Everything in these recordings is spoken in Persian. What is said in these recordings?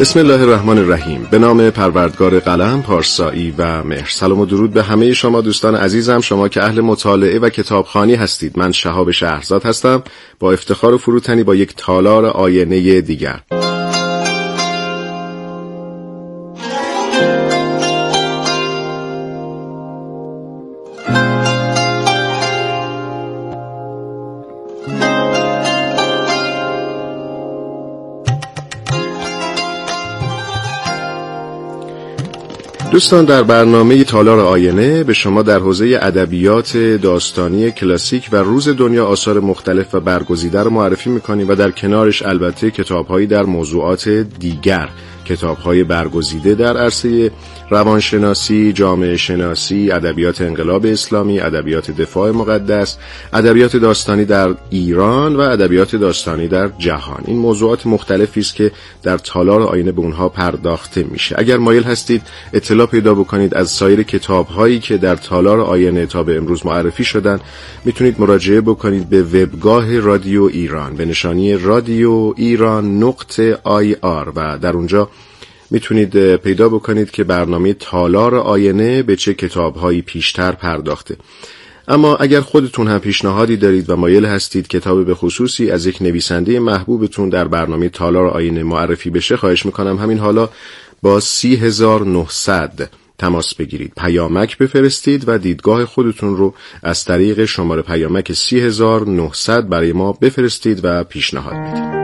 بسم الله الرحمن الرحیم. به نام پروردگار قلم پارسایی و مهر. سلام و درود به همه شما دوستان عزیزم. شما که اهل مطالعه و کتابخانی هستید. من شهاب شهرزاد هستم. با افتخار و فروتنی با یک تالار آینه دیگر. دوستان در برنامه تالار آینه به شما در حوزه ادبیات داستانی کلاسیک و روز دنیا آثار مختلف و برگزیده رو معرفی می‌کنیم و در کنارش البته کتابهایی در موضوعات دیگر کتابهای برگزیده در عرصه روانشناسی، جامعه شناسی، ادبیات انقلاب اسلامی، ادبیات دفاع مقدس، ادبیات داستانی در ایران و ادبیات داستانی در جهان. این موضوعات مختلفی است که در تالار آینه به اونها پرداخته میشه. اگر مایل هستید اطلاع پیدا بکنید از سایر کتابهایی که در تالار آینه تا به امروز معرفی شدن، می‌تونید مراجعه بکنید به وبگاه رادیو ایران به نشانی رادیو ایران نقطه آی آر و در اونجا می‌تونید پیدا بکنید که برنامه تالار آینه به چه کتابهایی پیشتر پرداخته. اما اگر خودتون هم پیشنهادی دارید و مایل هستید کتاب به خصوصی از یک نویسنده محبوبتون در برنامه تالار آینه معرفی بشه خواهش می‌کنم همین حالا با 3900 تماس بگیرید. پیامک بفرستید و دیدگاه خودتون رو از طریق شماره پیامک 3900 برای ما بفرستید و پیشنهاد بدید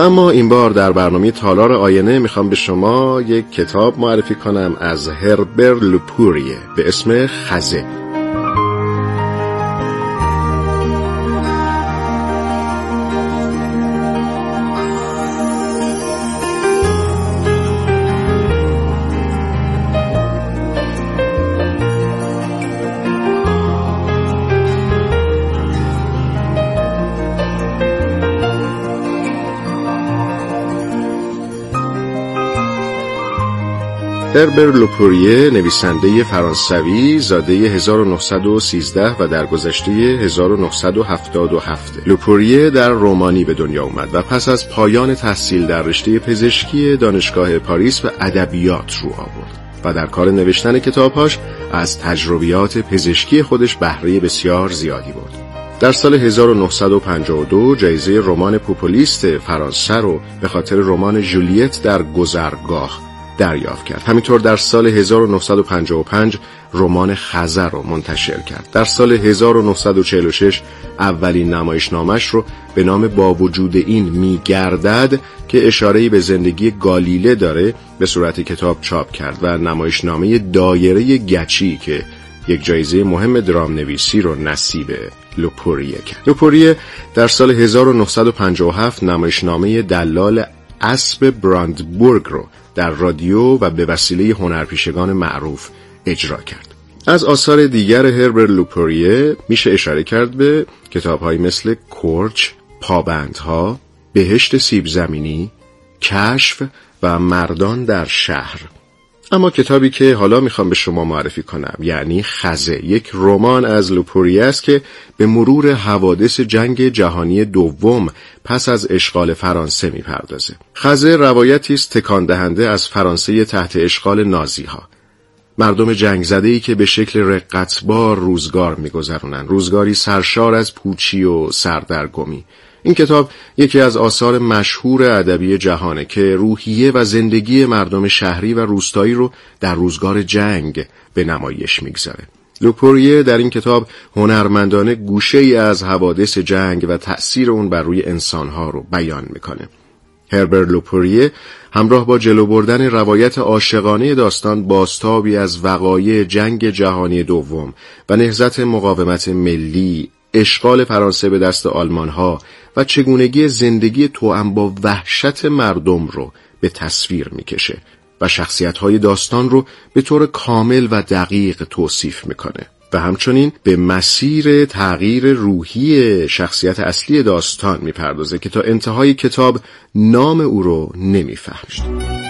اما این بار در برنامه تالار آینه می‌خوام به شما یک کتاب معرفی کنم از هربر لوپوریه به اسم خزه. هربر لوپوریه نویسنده فرانسوی زاده 1913 و در گذشته 1977 لوپوریه در رومانی به دنیا اومد و پس از پایان تحصیل در رشته پزشکی دانشگاه پاریس و ادبیات رو آورد و در کار نوشتن کتابهاش از تجربیات پزشکی خودش بهره بسیار زیادی بود در سال 1952 جایزه رمان پوپولیست فرانسه رو به خاطر رمان جولیت در گذرگاه دریافت کرد. همینطور در سال 1955 رمان خزر رو منتشر کرد. در سال 1946 اولین نمایشنامش رو به نام با وجود این میگردد که اشارهی به زندگی گالیله داره به صورت کتاب چاپ کرد و نمایشنامه دایره گچی که یک جایزه مهم درام نویسی رو نصیب لوپوریه کرد. لوپوریه در سال 1957 نمایشنامه دلال اسب براندبورگ رو در رادیو و به وسیله هنرپیشگان معروف اجرا کرد. از آثار دیگر هربر لوپوریه میشه اشاره کرد به کتابهایی مثل کورچ، پابندها، بهشت سیب زمینی، کشف و مردان در شهر. اما کتابی که حالا می‌خوام به شما معرفی کنم یعنی خزه یک رمان از لوپوریه است که به مرور حوادث جنگ جهانی دوم پس از اشغال فرانسه می‌پردازه. خزه روایتی است تکان دهنده از فرانسه تحت اشغال نازی ها مردم جنگ زده ای که به شکل رقتبار روزگار میگذرونن روزگاری سرشار از پوچی و سردرگمی. این کتاب یکی از آثار مشهور ادبی جهانه که روحیه و زندگی مردم شهری و روستایی رو در روزگار جنگ به نمایش می‌گذاره. لوپوریه در این کتاب هنرمندانه گوشه ای از حوادث جنگ و تأثیر اون بر روی انسانها رو بیان می‌کنه. هربر لوپوریه همراه با جلو بردن روایت عاشقانه داستان باستابی از وقایع جنگ جهانی دوم و نهزت مقاومت ملی اشغال فرانسه به دست آلمان ها و چگونگی زندگی توأم با وحشت مردم رو به تصویر می‌کشه و شخصیت های داستان رو به طور کامل و دقیق توصیف می‌کنه و همچنین به مسیر تغییر روحی شخصیت اصلی داستان می‌پردازه که تا انتهای کتاب نام او رو نمی‌فهمید.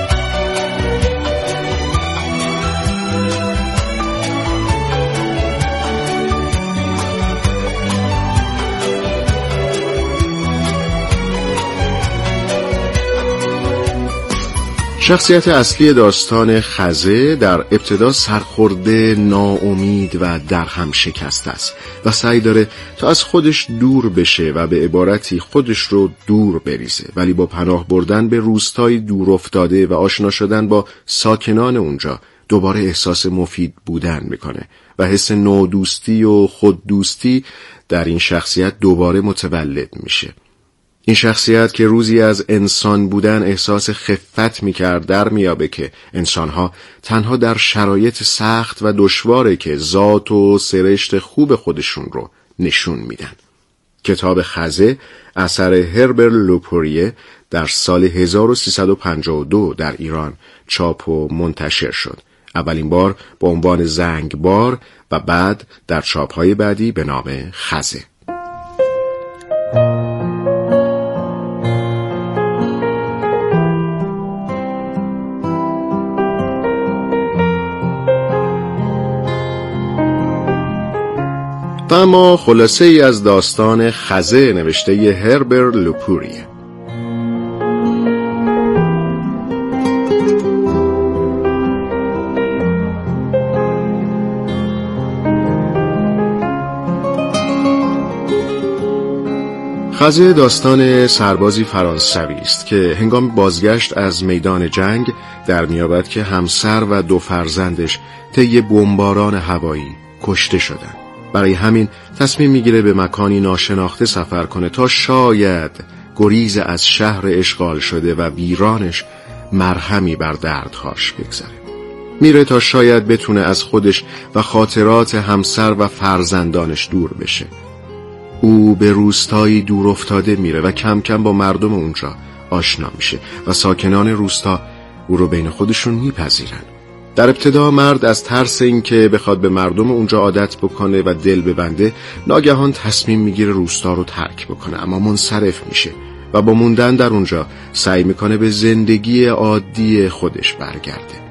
شخصیت اصلی داستان خزه در ابتدا سرخورده ناامید و در هم شکست است و سعی داره تا از خودش دور بشه و به عبارتی خودش رو دور بریزه. ولی با پناه بردن به روستای دور افتاده و آشنا شدن با ساکنان اونجا دوباره احساس مفید بودن می‌کنه و حس نودوستی و خوددوستی در این شخصیت دوباره متولد میشه. این شخصیت که روزی از انسان بودن احساس خفت می‌کرد در میابه که انسانها تنها در شرایط سخت و دشواره که ذات و سرشت خوب خودشون رو نشون میدن. کتاب خزه اثر هربر لوپوریه در سال 1352 در ایران چاپ و منتشر شد. اولین بار با عنوان زنگبار و بعد در چاپهای بعدی به نام خزه. و اما خلاصه ای از داستان خزه نوشته هربر لوپوریه خزه داستان سربازی فرانسوی است که هنگام بازگشت از میدان جنگ در میابد که همسر و دو فرزندش طی بمباران هوایی کشته شدند. برای همین تصمیم می‌گیره به مکانی ناشناخته سفر کنه تا شاید گریز از شهر اشغال شده و ویرانش مرهمی بر دردهاش بگذره. میره تا شاید بتونه از خودش و خاطرات همسر و فرزندانش دور بشه. او به روستایی دور افتاده میره و کم کم با مردم اونجا آشنا میشه و ساکنان روستا او رو بین خودشون میپذیرن. در ابتدا مرد از ترس اینکه بخواد به مردم اونجا عادت بکنه و دل ببنده ناگهان تصمیم می‌گیره روستا رو ترک بکنه اما منصرف میشه و با موندن در اونجا سعی می‌کنه به زندگی عادی خودش برگرده.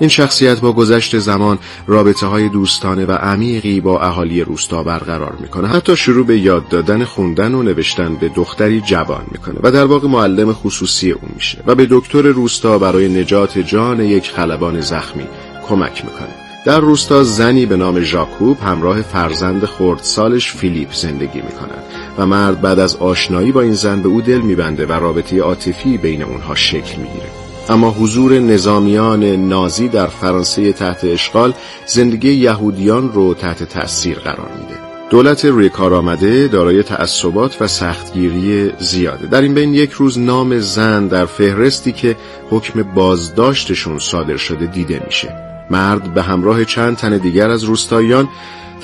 این شخصیت با گذشت زمان رابطه های دوستانه و عمیقی با اهالی روستا برقرار می‌کنه. حتی شروع به یاد دادن خوندن و نوشتن به دختری جوان می‌کنه و در واقع معلم خصوصی اون میشه و به دکتر روستا برای نجات جان یک خلبان زخمی کمک می‌کنه. در روستا زنی به نام ژاکوب همراه فرزند خردسالش فیلیپ زندگی می‌کنند و مرد بعد از آشنایی با این زن به او دل میبنده و رابطه عاطفی بین اونها شکل می‌گیره. اما حضور نظامیان نازی در فرانسه تحت اشغال زندگی یهودیان رو تحت تأثیر قرار میده. دولت روی کار آمده دارای تعصبات و سختگیری زیاده. در این بین یک روز نام زن در فهرستی که حکم بازداشتشون صادر شده دیده میشه. مرد به همراه چند تن دیگر از روستاییان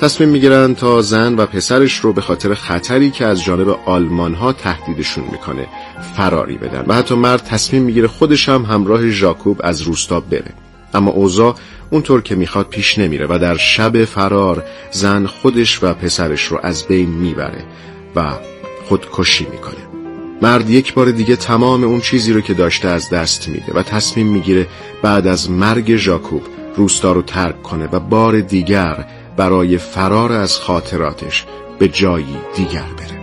تصمیم می‌گیرن تا زن و پسرش رو به خاطر خطری که از جانب آلمان ها تهدیدشون می‌کنه فراری بدن. و حتی مرد تصمیم می‌گیره خودش هم همراه ژاکوب از روستا بره. اما اوضاع اونطور که می‌خواد پیش نمیره و در شب فرار زن خودش و پسرش رو از بین می‌بره و خودکشی می‌کنه. مرد یک بار دیگه تمام اون چیزی رو که داشته از دست میده و تصمیم می‌گیره بعد از مرگ ژاکوب روستا رو ترک کنه و بار دیگر برای فرار از خاطراتش به جایی دیگر بره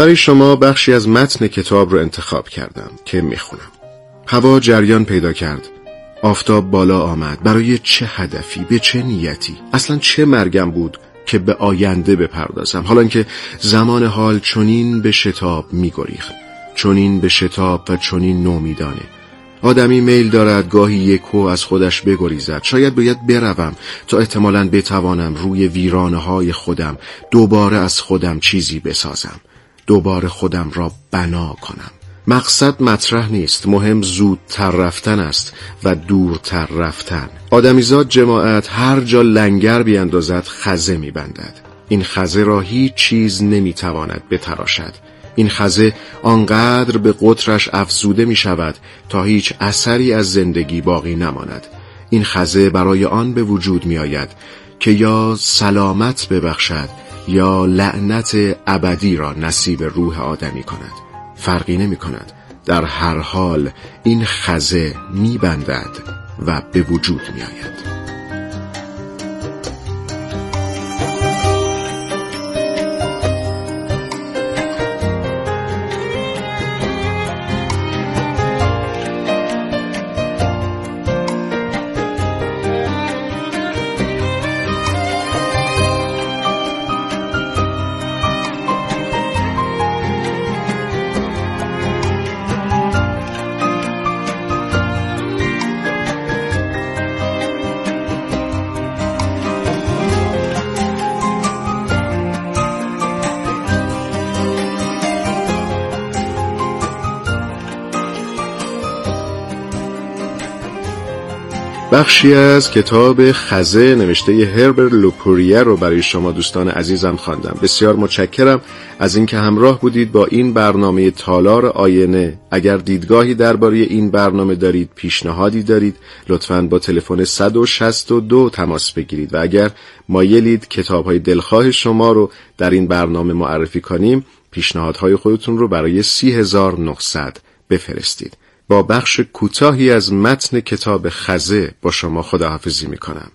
برای شما بخشی از متن کتاب رو انتخاب کردم که می‌خونم. هوا جریان پیدا کرد. آفتاب بالا آمد. برای چه هدفی؟ به چه نیتی؟ اصلا چه مرگم بود که به آینده بپردازم؟ حالا که زمان حال چنین به شتاب میگریخت. چنین به شتاب و چنین نومیدانه. آدمی میل دارد گاهی یکو از خودش بگریزد. شاید باید بروم تا احتمالا بتوانم روی ویرانه های خودم دوباره از خودم چیزی بسازم. دوباره خودم را بنا کنم. مقصد مطرح نیست. مهم زودتر رفتن است و دورتر رفتن. آدمیزاد جماعت هر جا لنگر بیاندازد خزه میبندد. این خزه را هیچ چیز نمی‌تواند بتراشد. این خزه آنقدر به قطرش افزوده می شود تا هیچ اثری از زندگی باقی نماند. این خزه برای آن به وجود می آید که یا سلامت ببخشد یا لعنت ابدی را نصیب روح آدمی کند. فرقی نمی کند. در هر حال این خزه می بندد و به وجود می آید. بخشی از کتاب خزه نوشته هربر لوپوریه رو برای شما دوستان عزیزم خواندم. بسیار متشکرم از اینکه همراه بودید با این برنامه تالار آینه. اگر دیدگاهی درباره این برنامه دارید پیشنهادی دارید لطفا با تلفن 162 تماس بگیرید. و اگر مایلید کتاب های دلخواه شما رو در این برنامه معرفی کنیم پیشنهادهای خودتون رو برای 30900 بفرستید. با بخش کوتاهی از متن کتاب خزه با شما خداحافظی می کنم.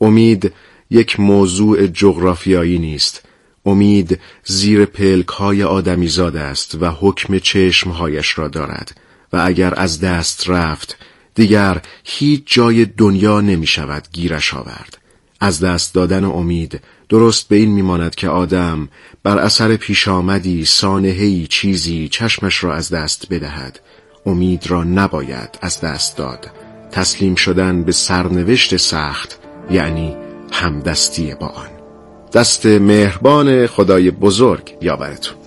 امید یک موضوع جغرافیایی نیست. امید زیر پلک های آدمیزاد است و حکم چشمهایش را دارد و اگر از دست رفت دیگر هیچ جای دنیا نمی شود گیرش آورد. از دست دادن امید درست به این میماند که آدم بر اثر پیش آمدی سانهی چیزی چشمش را از دست بدهد امید را نباید از دست داد. تسلیم شدن به سرنوشت سخت یعنی همدستی با آن. دست مهربان خدای بزرگ یاورتون.